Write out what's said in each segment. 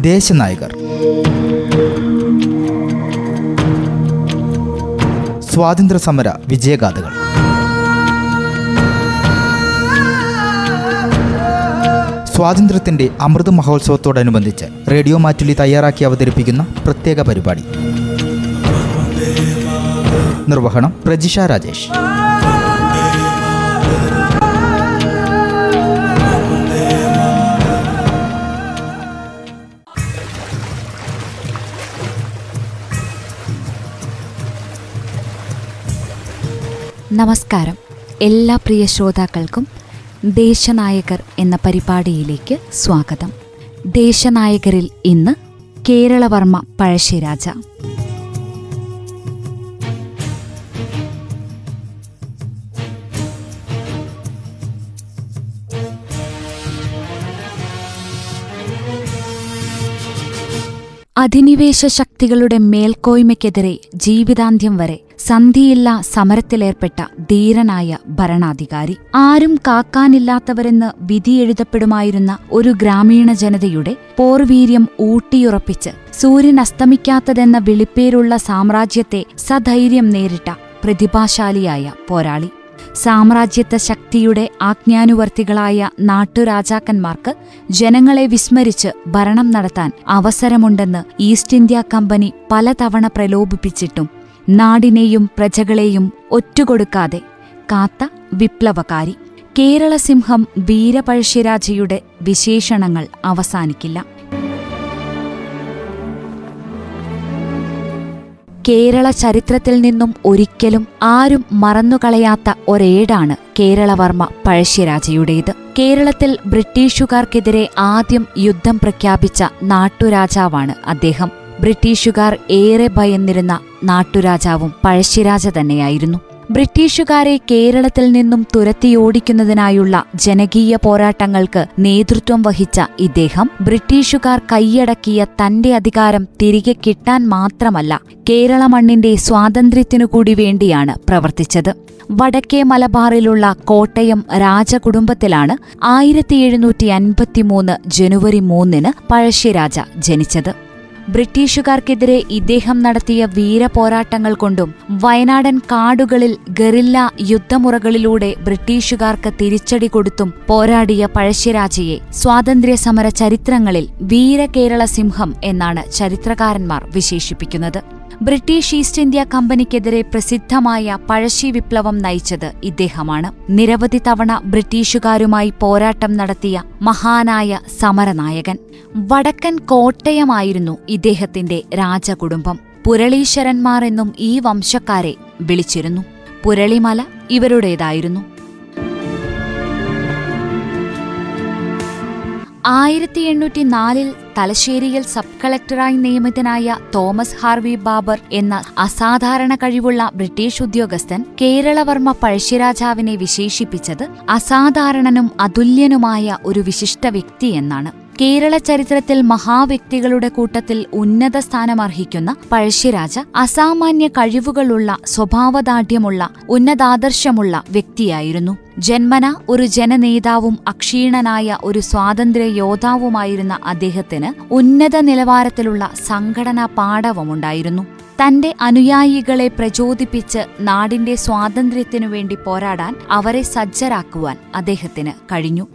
ദേശനായകർ. സ്വാതന്ത്ര്യ സമര വിജയഗാഥകൾ. സ്വാതന്ത്ര്യത്തിന്റെ അമൃത മഹോത്സവത്തോടനുബന്ധിച്ച് റേഡിയോ മാറ്റുലി തയ്യാറാക്കി അവതരിപ്പിക്കുന്ന പ്രത്യേക പരിപാടി. നിർവഹണം പ്രജിഷ രാജേഷ്. നമസ്കാരം. എല്ലാ പ്രിയ ശ്രോതാക്കൾക്കും ദേശനായകർ എന്ന പരിപാടിയിലേക്ക് സ്വാഗതം. ദേശനായകരിൽ ഇന്ന് കേരളവർമ്മ പഴശ്ശിരാജ. അധിനിവേശ ശക്തികളുടെ മേൽക്കോയ്മയ്ക്കെതിരെ ജീവിതാന്ത്യം വരെ സന്ധിയില്ല സമരത്തിലേർപ്പെട്ട ധീരനായ ഭരണാധികാരി. ആരും കാക്കാനില്ലാത്തവരെന്ന് വിധിയെഴുതപ്പെടുമായിരുന്ന ഒരു ഗ്രാമീണ ജനതയുടെ പോർവീര്യം ഊട്ടിയുറപ്പിച്ച് സൂര്യൻ അസ്തമിക്കാത്തതെന്ന വിളിപ്പേരുള്ള സാമ്രാജ്യത്തെ സധൈര്യം നേരിട്ട പ്രതിഭാശാലിയായ പോരാളി. സാമ്രാജ്യത്വ ശക്തിയുടെ ആജ്ഞാനുവർത്തികളായ നാട്ടുരാജാക്കന്മാർക്ക് ജനങ്ങളെ വിസ്മരിച്ച് ഭരണം നടത്താൻ അവസരമുണ്ടെന്ന് ഈസ്റ്റ് ഇന്ത്യ കമ്പനി പലതവണ പ്രലോഭിപ്പിച്ചിട്ടും നാടിനെയും പ്രജകളെയും ഒറ്റുകൊടുക്കാതെ കാത്ത വിപ്ലവകാരി. കേരളസിംഹം വീരപഴശ്ശിരാജയുടെ വിശേഷണങ്ങൾ അവസാനിക്കില്ല. കേരള ചരിത്രത്തിൽ നിന്നും ഒരിക്കലും ആരും മറന്നുകളയാത്ത ഒരേടാണ് കേരളവർമ്മ പഴശ്ശിരാജയുടേത്. കേരളത്തിൽ ബ്രിട്ടീഷുകാർക്കെതിരെ ആദ്യം യുദ്ധം പ്രഖ്യാപിച്ച നാട്ടുരാജാവാണ് അദ്ദേഹം. ബ്രിട്ടീഷുകാർ ഏറെ ഭയന്നിരുന്ന നാട്ടുരാജാവും പഴശ്ശിരാജ തന്നെയായിരുന്നു. ബ്രിട്ടീഷുകാരെ കേരളത്തിൽ നിന്നും തുരത്തിയോടിക്കുന്നതിനായുള്ള ജനകീയ പോരാട്ടങ്ങൾക്ക് നേതൃത്വം വഹിച്ച ഇദ്ദേഹം ബ്രിട്ടീഷുകാർ കൈയടക്കിയ തന്റെ അധികാരം തിരികെ കിട്ടാൻ മാത്രമല്ല കേരള മണ്ണിന്റെ സ്വാതന്ത്ര്യത്തിനു കൂടി വേണ്ടിയാണ് പ്രവർത്തിച്ചത്. വടക്കേ മലബാറിലുള്ള കോട്ടയം രാജകുടുംബത്തിലാണ് ആയിരത്തി എഴുന്നൂറ്റി അൻപത്തിമൂന്ന് ജനുവരി മൂന്നിന് പഴശ്ശിരാജ ജനിച്ചത്. ബ്രിട്ടീഷുകാർക്കെതിരെ ഇദ്ദേഹം നടത്തിയ വീരപോരാട്ടങ്ങൾ കൊണ്ടും വയനാടൻ കാടുകളിൽ ഗറില്ല യുദ്ധമുറകളിലൂടെ ബ്രിട്ടീഷുകാർക്ക് തിരിച്ചടി കൊടുത്തും പോരാടിയ പഴശ്ശിരാജയെ സ്വാതന്ത്ര്യസമര ചരിത്രങ്ങളിൽ വീരകേരള സിംഹം എന്നാണ് ചരിത്രകാരന്മാർ വിശേഷിപ്പിക്കുന്നത്. ബ്രിട്ടീഷ് ഈസ്റ്റ് ഇന്ത്യ കമ്പനിക്കെതിരെ പ്രസിദ്ധമായ പഴശ്ശി വിപ്ലവം നയിച്ചത് ഇദ്ദേഹമാണ്. നിരവധി തവണ ബ്രിട്ടീഷുകാരുമായി പോരാട്ടം നടത്തിയ മഹാനായ സമരനായകൻ. വടക്കൻ കോട്ടയമായിരുന്നു ഇദ്ദേഹത്തിന്റെ രാജകുടുംബം. പുരളീശ്വരന്മാർ എന്നും ഈ വംശക്കാരെ വിളിച്ചിരുന്നു. പുരളിമല ഇവരുടേതായിരുന്നു. ആയിരത്തി എണ്ണൂറ്റി നാലിൽ തലശ്ശേരിയിൽ സബ് കളക്ടറായി നിയമിതനായ തോമസ് ഹാർവി ബാബർ എന്ന അസാധാരണ കഴിവുള്ള ബ്രിട്ടീഷ് ഉദ്യോഗസ്ഥൻ കേരളവർമ്മ പഴശ്ശിരാജാവിനെ വിശേഷിപ്പിച്ചത് അസാധാരണനും അതുല്യനുമായ ഒരു വിശിഷ്ട വ്യക്തി എന്നാണ്. കേരള ചരിത്രത്തിൽ മഹാവ്യക്തികളുടെ കൂട്ടത്തിൽ ഉന്നത സ്ഥാനമർഹിക്കുന്ന പഴശ്ശിരാജ അസാമാന്യ കഴിവുകളുള്ള സ്വഭാവദാഢ്യമുള്ള ഉന്നതാദർശമുള്ള വ്യക്തിയായിരുന്നു. ജന്മന ഒരു ജനനേതാവും അക്ഷീണനായ ഒരു സ്വാതന്ത്ര്യ യോദ്ധാവുമായിരുന്ന അദ്ദേഹത്തിന് ഉന്നത നിലവാരത്തിലുള്ള സംഘടനാ പാടവമുണ്ടായിരുന്നു. തന്റെ അനുയായികളെ പ്രചോദിപ്പിച്ച് നാടിന്റെ സ്വാതന്ത്ര്യത്തിനു വേണ്ടി പോരാടാൻ അവരെ സജ്ജരാക്കുവാൻ അദ്ദേഹത്തിന് കഴിഞ്ഞു.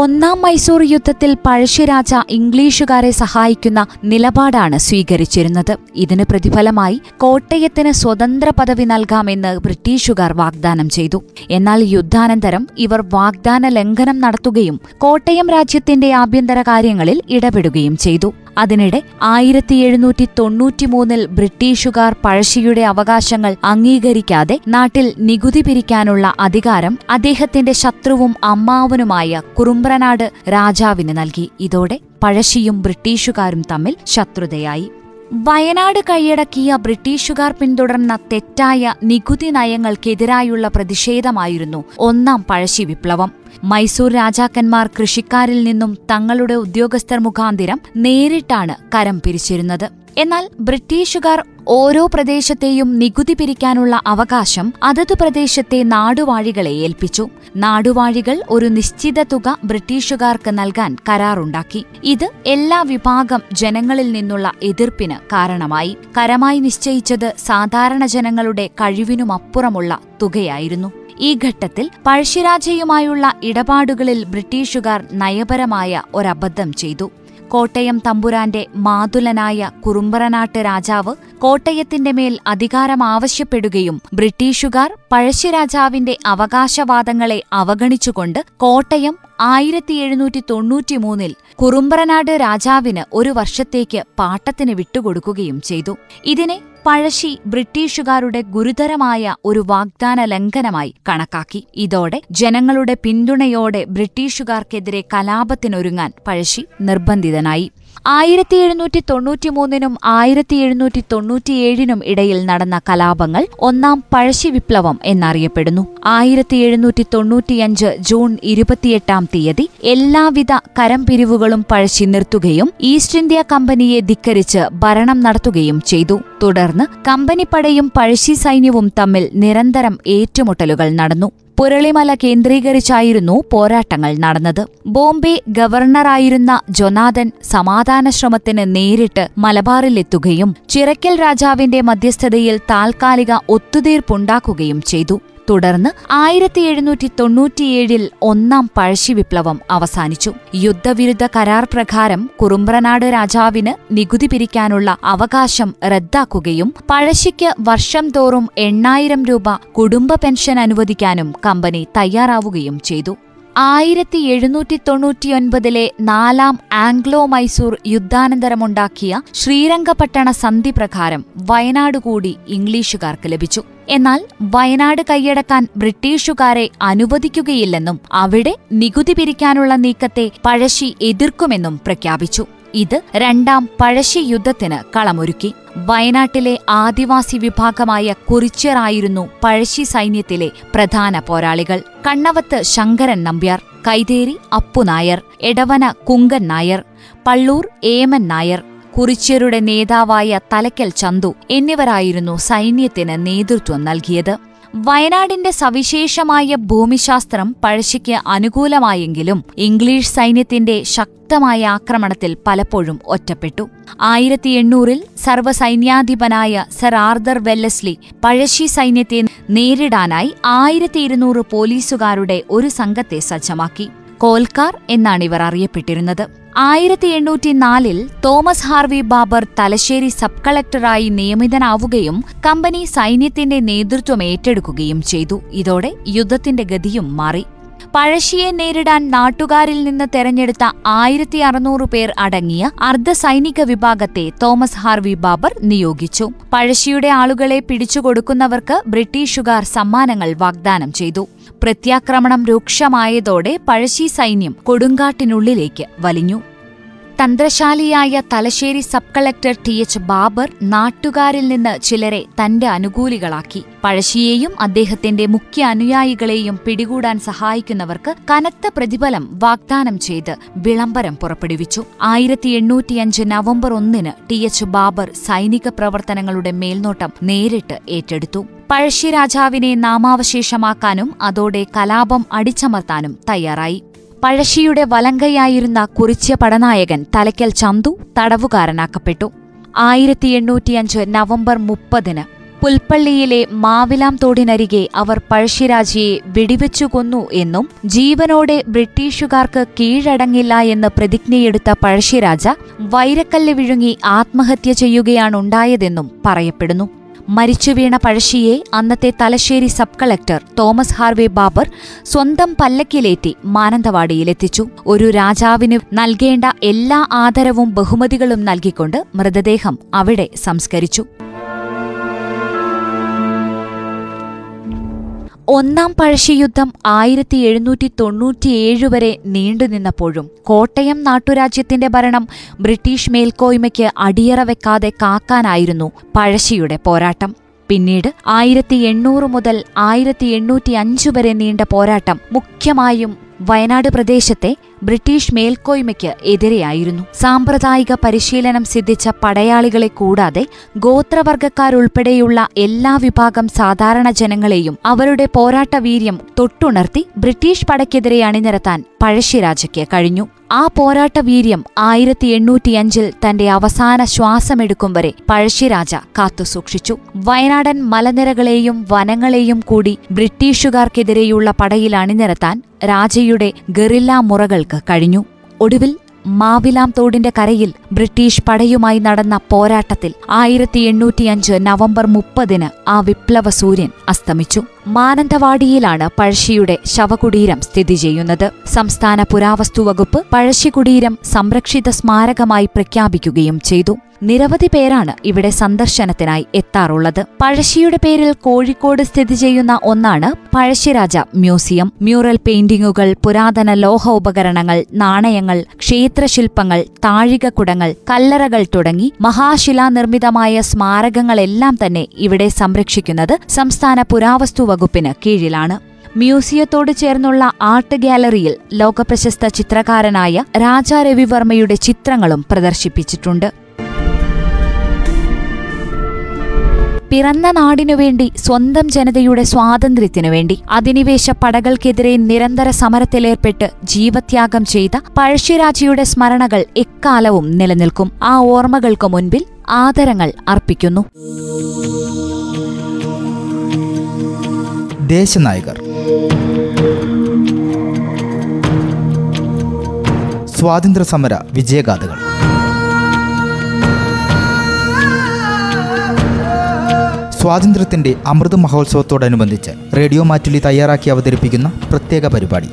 ഒന്നാം മൈസൂർ യുദ്ധത്തിൽ പഴശ്ശിരാജ ഇംഗ്ലീഷുകാരെ സഹായിക്കുന്ന നിലപാടാണ് സ്വീകരിച്ചിരുന്നത്. ഇതിന് പ്രതിഫലമായി കോട്ടയത്തിന് സ്വതന്ത്ര പദവി നൽകാമെന്ന് ബ്രിട്ടീഷുകാർ വാഗ്ദാനം ചെയ്തു. എന്നാൽ യുദ്ധാനന്തരം ഇവർ വാഗ്ദാന ലംഘനം നടത്തുകയും കോട്ടയം രാജ്യത്തിന്റെ ആഭ്യന്തര കാര്യങ്ങളിൽ ഇടപെടുകയും ചെയ്തു. അതിനിടെ ആയിരത്തി എഴുന്നൂറ്റി തൊണ്ണൂറ്റിമൂന്നിൽ ബ്രിട്ടീഷുകാർ പഴശ്ശിയുടെ അവകാശങ്ങൾ അംഗീകരിക്കാതെ നാട്ടിൽ നികുതി പിരിക്കാനുള്ള അധികാരം അദ്ദേഹത്തിന്റെ ശത്രുവും അമ്മാവനുമായ കുറുമ്പ്രനാട് രാജാവിന് നൽകി. ഇതോടെ പഴശ്ശിയും ബ്രിട്ടീഷുകാരും തമ്മിൽ ശത്രുതയായി. വയനാട് കൈയടക്കിയ ബ്രിട്ടീഷുകാർ പിന്തുടർന്ന തെറ്റായ നികുതി നയങ്ങൾക്കെതിരായുള്ള പ്രതിഷേധമായിരുന്നു ഒന്നാം പഴശ്ശി വിപ്ലവം. മൈസൂർ രാജാക്കന്മാർ കൃഷിക്കാരിൽ നിന്നും തങ്ങളുടെ ഉദ്യോഗസ്ഥർ മുഖാന്തിരം നേരിട്ടാണ് കരം പിരിച്ചിരുന്നത്. എന്നാൽ ബ്രിട്ടീഷുകാർ ഓരോ പ്രദേശത്തെയും നികുതി പിരിക്കാനുള്ള അവകാശം അതത് പ്രദേശത്തെ നാടുവാഴികളെ ഏൽപ്പിച്ചു. നാടുവാഴികൾ ഒരു നിശ്ചിത തുക ബ്രിട്ടീഷുകാർക്ക് നൽകാൻ കരാറുണ്ടാക്കി. ഇത് എല്ലാ വിഭാഗം ജനങ്ങളിൽ നിന്നുള്ള എതിർപ്പിന് കാരണമായി. കരമായി നിശ്ചയിച്ചത് സാധാരണ ജനങ്ങളുടെ കഴിവിനുമപ്പുറമുള്ള തുകയായിരുന്നു. ഈ ഘട്ടത്തിൽ പഴശ്ശിരാജയുമായുള്ള ഇടപാടുകളിൽ ബ്രിട്ടീഷുകാർ നയപരമായ ഒരബദ്ധം ചെയ്തു. കോട്ടയം തമ്പുരാന്റെ മാതുലനായ കുറുമ്പറനാട്ട് രാജാവ് കോട്ടയത്തിന്റെ മേൽ അധികാരം ആവശ്യപ്പെടുകയും ബ്രിട്ടീഷുകാർ പഴശ്ശിരാജാവിന്റെ അവകാശവാദങ്ങളെ അവഗണിച്ചുകൊണ്ട് കോട്ടയം ആയിരത്തി എഴുന്നൂറ്റി തൊണ്ണൂറ്റിമൂന്നിൽ കുറുമ്പറനാട് രാജാവിന് ഒരു വർഷത്തേക്ക് പാട്ടത്തിന് വിട്ടുകൊടുക്കുകയും ചെയ്തു. ഇതിനെ പഴശ്ശി ബ്രിട്ടീഷുകാരുടെ ഗുരുതരമായ ഒരു വാഗ്ദാന ലംഘനമായി കണക്കാക്കി. ഇതോടെ ജനങ്ങളുടെ പിന്തുണയോടെ ബ്രിട്ടീഷുകാർക്കെതിരെ കലാപത്തിനൊരുങ്ങാൻ പഴശ്ശി നിർബന്ധിതനായി. ആയിരത്തി എഴുന്നൂറ്റി തൊണ്ണൂറ്റിമൂന്നിനും ആയിരത്തി എഴുന്നൂറ്റി തൊണ്ണൂറ്റിയേഴിനും ഇടയിൽ നടന്ന കലാപങ്ങൾ ഒന്നാം പഴശ്ശി വിപ്ലവം എന്നറിയപ്പെടുന്നു. ആയിരത്തി എഴുന്നൂറ്റി തൊണ്ണൂറ്റിയഞ്ച് ജൂൺ ഇരുപത്തിയെട്ടാം തീയതി എല്ലാവിധ കരംപിരിവുകളും പഴശ്ശി നിർത്തുകയും ഈസ്റ്റ് ഇന്ത്യ കമ്പനിയെ ധിക്കരിച്ച് ഭരണം നടത്തുകയും ചെയ്തു. തുടർന്ന് കമ്പനിപ്പടയും പഴശ്ശി സൈന്യവും തമ്മിൽ നിരന്തരം ഏറ്റുമുട്ടലുകൾ നടന്നു. പുരളിമല കേന്ദ്രീകരിച്ചായിരുന്നു പോരാട്ടങ്ങൾ നടന്നത്. ബോംബെ ഗവർണറായിരുന്ന ജൊനാഥൻ സമാധാന ശ്രമത്തിന് നേരിട്ട് മലബാറിലെത്തുകയും ചിറക്കൽ രാജാവിന്റെ മധ്യസ്ഥതയിൽ താൽക്കാലിക ഒത്തുതീർപ്പുണ്ടാക്കുകയും ചെയ്തു. തുടർന്ന് ആയിരത്തി എഴുന്നൂറ്റി തൊണ്ണൂറ്റിയേഴിൽ ഒന്നാം പഴശ്ശി വിപ്ലവം അവസാനിച്ചു. യുദ്ധവിരുദ്ധ കരാർ പ്രകാരം കുറുമ്പ്രനാട് രാജാവിന് നികുതി പിരിക്കാനുള്ള അവകാശം റദ്ദാക്കുകയും പഴശ്ശിക്ക് വർഷം തോറും എണ്ണായിരം രൂപ കുടുംബ പെൻഷൻ അനുവദിക്കാനും കമ്പനി തയ്യാറാവുകയും ചെയ്തു. ആയിരത്തി എഴുന്നൂറ്റി തൊണ്ണൂറ്റിയൊൻപതിലെ നാലാം ആംഗ്ലോ മൈസൂർ യുദ്ധാനന്തരമുണ്ടാക്കിയ ശ്രീരംഗപട്ടണ സന്ധി പ്രകാരം വയനാട് കൂടി ഇംഗ്ലീഷുകാർക്ക് ലഭിച്ചു. എന്നാൽ വയനാട് കൈയടക്കാൻ ബ്രിട്ടീഷുകാരെ അനുവദിക്കുകയില്ലെന്നും അവിടെ നികുതി പിരിക്കാനുള്ള നീക്കത്തെ പഴശ്ശി എതിർക്കുമെന്നും പ്രഖ്യാപിച്ചു. ഇത് രണ്ടാം പഴശ്ശി യുദ്ധത്തിന് കളമൊരുക്കി. വയനാട്ടിലെ ആദിവാസി വിഭാഗമായ കുറിച്യറായിരുന്നു പഴശ്ശി സൈന്യത്തിലെ പ്രധാന പോരാളികൾ. കണ്ണവത്ത് ശങ്കരൻ നമ്പ്യാർ കൈതേരി അപ്പു നായർ എടവന കുങ്കൻ നായർ പള്ളൂർ ഏമൻ നായർ കുറിച്യരുടെ നേതാവായ തലക്കൽ ചന്തു എന്നിവരായിരുന്നു സൈന്യത്തിന് നേതൃത്വം നൽകിയത്. വയനാടിന്റെ സവിശേഷമായ ഭൂമിശാസ്ത്രം പഴശ്ശിക്ക് അനുകൂലമായെങ്കിലും ഇംഗ്ലീഷ് സൈന്യത്തിന്റെ ശക്തമായ ആക്രമണത്തിൽ പലപ്പോഴും ഒറ്റപ്പെട്ടു. ആയിരത്തി എണ്ണൂറിൽ സർവസൈന്യാധിപനായ സർ ആർദർ വെല്ലസ്ലി പഴശ്ശി സൈന്യത്തെ നേരിടാനായി ആയിരത്തി ഇരുന്നൂറ് പോലീസുകാരുടെ ഒരു സംഘത്തെ സജ്ജമാക്കി. കോൽക്കാർ എന്നാണ് ഇവർ അറിയപ്പെട്ടിരുന്നത്. ആയിരത്തി എണ്ണൂറ്റി നാലിൽ Thomas Harvey Baber Thalassery sub കളക്ടറായി നിയമിതനാവുകയും കമ്പനി സൈന്യത്തിന്റെ നേതൃത്വം ഏറ്റെടുക്കുകയും ചെയ്തു. ഇതോടെ യുദ്ധത്തിന്റെ ഗതിയും മാറി. പഴശ്ശിയെ നേരിടാൻ നാട്ടുകാരിൽ നിന്ന് തെരഞ്ഞെടുത്ത ആയിരത്തി അറുന്നൂറ് പേർ അടങ്ങിയ അർദ്ധസൈനിക വിഭാഗത്തെ തോമസ് ഹാർവി ബാബർ നിയോഗിച്ചു. പഴശ്ശിയുടെ ആളുകളെ പിടിച്ചുകൊടുക്കുന്നവർക്ക് ബ്രിട്ടീഷുകാർ സമ്മാനങ്ങൾ വാഗ്ദാനം ചെയ്തു. പ്രത്യാക്രമണം രൂക്ഷമായതോടെ പഴശ്ശി സൈന്യം കൊടുങ്കാട്ടിനുള്ളിലേക്ക് വലിഞ്ഞു. തന്ത്രശാലിയായ Thalassery sub collector T H Baber നാട്ടുകാരിൽ നിന്ന് ചിലരെ തന്റെ അനുകൂലികളാക്കി. പഴശ്ശിയെയും അദ്ദേഹത്തിന്റെ മുഖ്യ അനുയായികളെയും പിടികൂടാൻ സഹായിക്കുന്നവർക്ക് കനത്ത പ്രതിഫലം വാഗ്ദാനം ചെയ്ത് വിളംബരം പുറപ്പെടുവിച്ചു. ആയിരത്തി എണ്ണൂറ്റിയഞ്ച് നവംബർ ഒന്നിന് ടി എച്ച് ബാബർ സൈനിക പ്രവർത്തനങ്ങളുടെ മേൽനോട്ടം നേരിട്ട് ഏറ്റെടുത്തു. പഴശ്ശി രാജാവിനെ നാമാവശേഷമാക്കാനും അതോടെ കലാപം അടിച്ചമർത്താനും തയ്യാറായി. പഴശ്ശിയുടെ വലങ്കയായിരുന്ന കുറിച്യ പടനായകൻ തലയ്ക്കൽ ചന്തു തടവുകാരനാക്കപ്പെട്ടു. ആയിരത്തി എണ്ണൂറ്റിയഞ്ച് നവംബർ മുപ്പതിന് പുൽപ്പള്ളിയിലെ മാവിലാം തോടിനരികെ അവർ പഴശ്ശിരാജയെ വെടിവെച്ചു കൊന്നു എന്നും ജീവനോടെ ബ്രിട്ടീഷുകാർക്ക് കീഴടങ്ങില്ല എന്ന് പ്രതിജ്ഞയെടുത്ത പഴശ്ശിരാജ വൈരക്കല്ല് വിഴുങ്ങി ആത്മഹത്യ ചെയ്യുകയാണുണ്ടായതെന്നും പറയപ്പെടുന്നു. മരിച്ചുവീണ പഴശ്ശിയെ അന്നത്തെ Thalassery sub collector Thomas Harvey Baber സ്വന്തം പല്ലക്കിലേറ്റി മാനന്തവാടിയിലെത്തിച്ചു ഒരു രാജാവിന് നൽകേണ്ട എല്ലാ ആദരവും ബഹുമതികളും നൽകിക്കൊണ്ട് മൃതദേഹം അവിടെ സംസ്കരിച്ചു. ഒന്നാം പഴശ്ശിയുദ്ധം ആയിരത്തി എഴുന്നൂറ്റി തൊണ്ണൂറ്റിയേഴ് വരെ നീണ്ടുനിന്നപ്പോഴും കോട്ടയം നാട്ടുരാജ്യത്തിന്റെ ഭരണം ബ്രിട്ടീഷ് മേൽക്കോയ്മയ്ക്ക് അടിയറ വെക്കാതെ കാക്കാനായിരുന്നു പഴശ്ശിയുടെ പോരാട്ടം. പിന്നീട് ആയിരത്തി എണ്ണൂറ് മുതൽ ആയിരത്തി എണ്ണൂറ്റി അഞ്ച് വരെ നീണ്ട പോരാട്ടം മുഖ്യമായും വയനാട് പ്രദേശത്തെ ബ്രിട്ടീഷ് മേൽക്കോയ്മയ്ക്ക് എതിരെയായിരുന്നു. സാമ്പ്രദായിക പരിശീലനം സിദ്ധിച്ച പടയാളികളെ കൂടാതെ ഗോത്രവർഗക്കാരുൾപ്പെടെയുള്ള എല്ലാ വിഭാഗം സാധാരണ ജനങ്ങളെയും അവരുടെ പോരാട്ട വീര്യം തൊട്ടുണർത്തി ബ്രിട്ടീഷ് പടയ്ക്കെതിരെ അണിനിരത്താൻ പഴശ്ശിരാജയ്ക്ക് കഴിഞ്ഞു. ആ പോരാട്ട വീര്യം ആയിരത്തി എണ്ണൂറ്റിയഞ്ചിൽ തന്റെ അവസാന ശ്വാസമെടുക്കും വരെ പഴശ്ശിരാജ കാത്തുസൂക്ഷിച്ചു വയനാടൻ മലനിരകളെയും വനങ്ങളെയും കൂടി ബ്രിട്ടീഷുകാർക്കെതിരെയുള്ള പടയിൽ അണിനിരത്താൻ രാജയുടെ ഗറില്ലാ മുറകൾക്ക് കഴിഞ്ഞു. ഒടുവിൽ മാവിലാം തോടിന്റെ കരയിൽ ബ്രിട്ടീഷ് പടയുമായി നടന്ന പോരാട്ടത്തിൽ ആയിരത്തി എണ്ണൂറ്റിയഞ്ച് നവംബർ മുപ്പതിന് ആ വിപ്ലവ സൂര്യൻ അസ്തമിച്ചു. മാനന്തവാടിയിലാണ് പഴശ്ശിയുടെ ശവകുടീരം സ്ഥിതി ചെയ്യുന്നത്. സംസ്ഥാന പുരാവസ്തുവകുപ്പ് പഴശ്ശികുടീരം സംരക്ഷിത സ്മാരകമായി പ്രഖ്യാപിക്കുകയും ചെയ്തു. നിരവധി പേരാണ് ഇവിടെ സന്ദർശനത്തിനായി എത്താറുള്ളത്. പഴശ്ശിയുടെ പേരിൽ കോഴിക്കോട് സ്ഥിതി ചെയ്യുന്ന ഒന്നാണ് പഴശ്ശിരാജ മ്യൂസിയം. മ്യൂറൽ പെയിന്റിങ്ങുകൾ പുരാതന ലോഹ ഉപകരണങ്ങൾ നാണയങ്ങൾ ക്ഷേത്രശില്പങ്ങൾ താഴികക്കുടങ്ങൾ കല്ലറകൾ തുടങ്ങി മഹാശിലാനിർമ്മിതമായ സ്മാരകങ്ങളെല്ലാം തന്നെ ഇവിടെ സംരക്ഷിക്കുന്നത് സംസ്ഥാന പുരാവസ്തു വകുപ്പിന് കീഴിലാണ്. മ്യൂസിയത്തോട് ചേർന്നുള്ള ആർട്ട് ഗാലറിയിൽ ലോകപ്രശസ്ത ചിത്രകാരനായ രാജാ രവിവർമ്മയുടെ ചിത്രങ്ങളും പ്രദർശിപ്പിച്ചിട്ടുണ്ട്. പിറന്ന നാടിനു വേണ്ടി സ്വന്തം ജനതയുടെ സ്വാതന്ത്ര്യത്തിനു വേണ്ടി. അധിനിവേശ പടകൾക്കെതിരെ നിരന്തര സമരത്തിലേർപ്പെട്ട് ജീവത്യാഗം ചെയ്ത പഴശ്ശിരാജയുടെ സ്മരണകൾ എക്കാലവും നിലനിൽക്കും. ആ ഓർമ്മകൾക്കു മുൻപിൽ ആദരങ്ങൾ അർപ്പിക്കുന്നു. ദേശനായകർ. സ്വാതന്ത്ര്യ സമര വിജയഗാഥകൾ. സ്വാതന്ത്ര്യത്തിന്റെ അമൃത് മഹോത്സവത്തോടനുബന്ധിച്ച് റേഡിയോ മാറ്റുലി തയ്യാറാക്കി അവതരിപ്പിക്കുന്ന പ്രത്യേക പരിപാടി.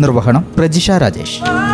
നിർവഹണം പ്രജിഷ രാജേഷ്.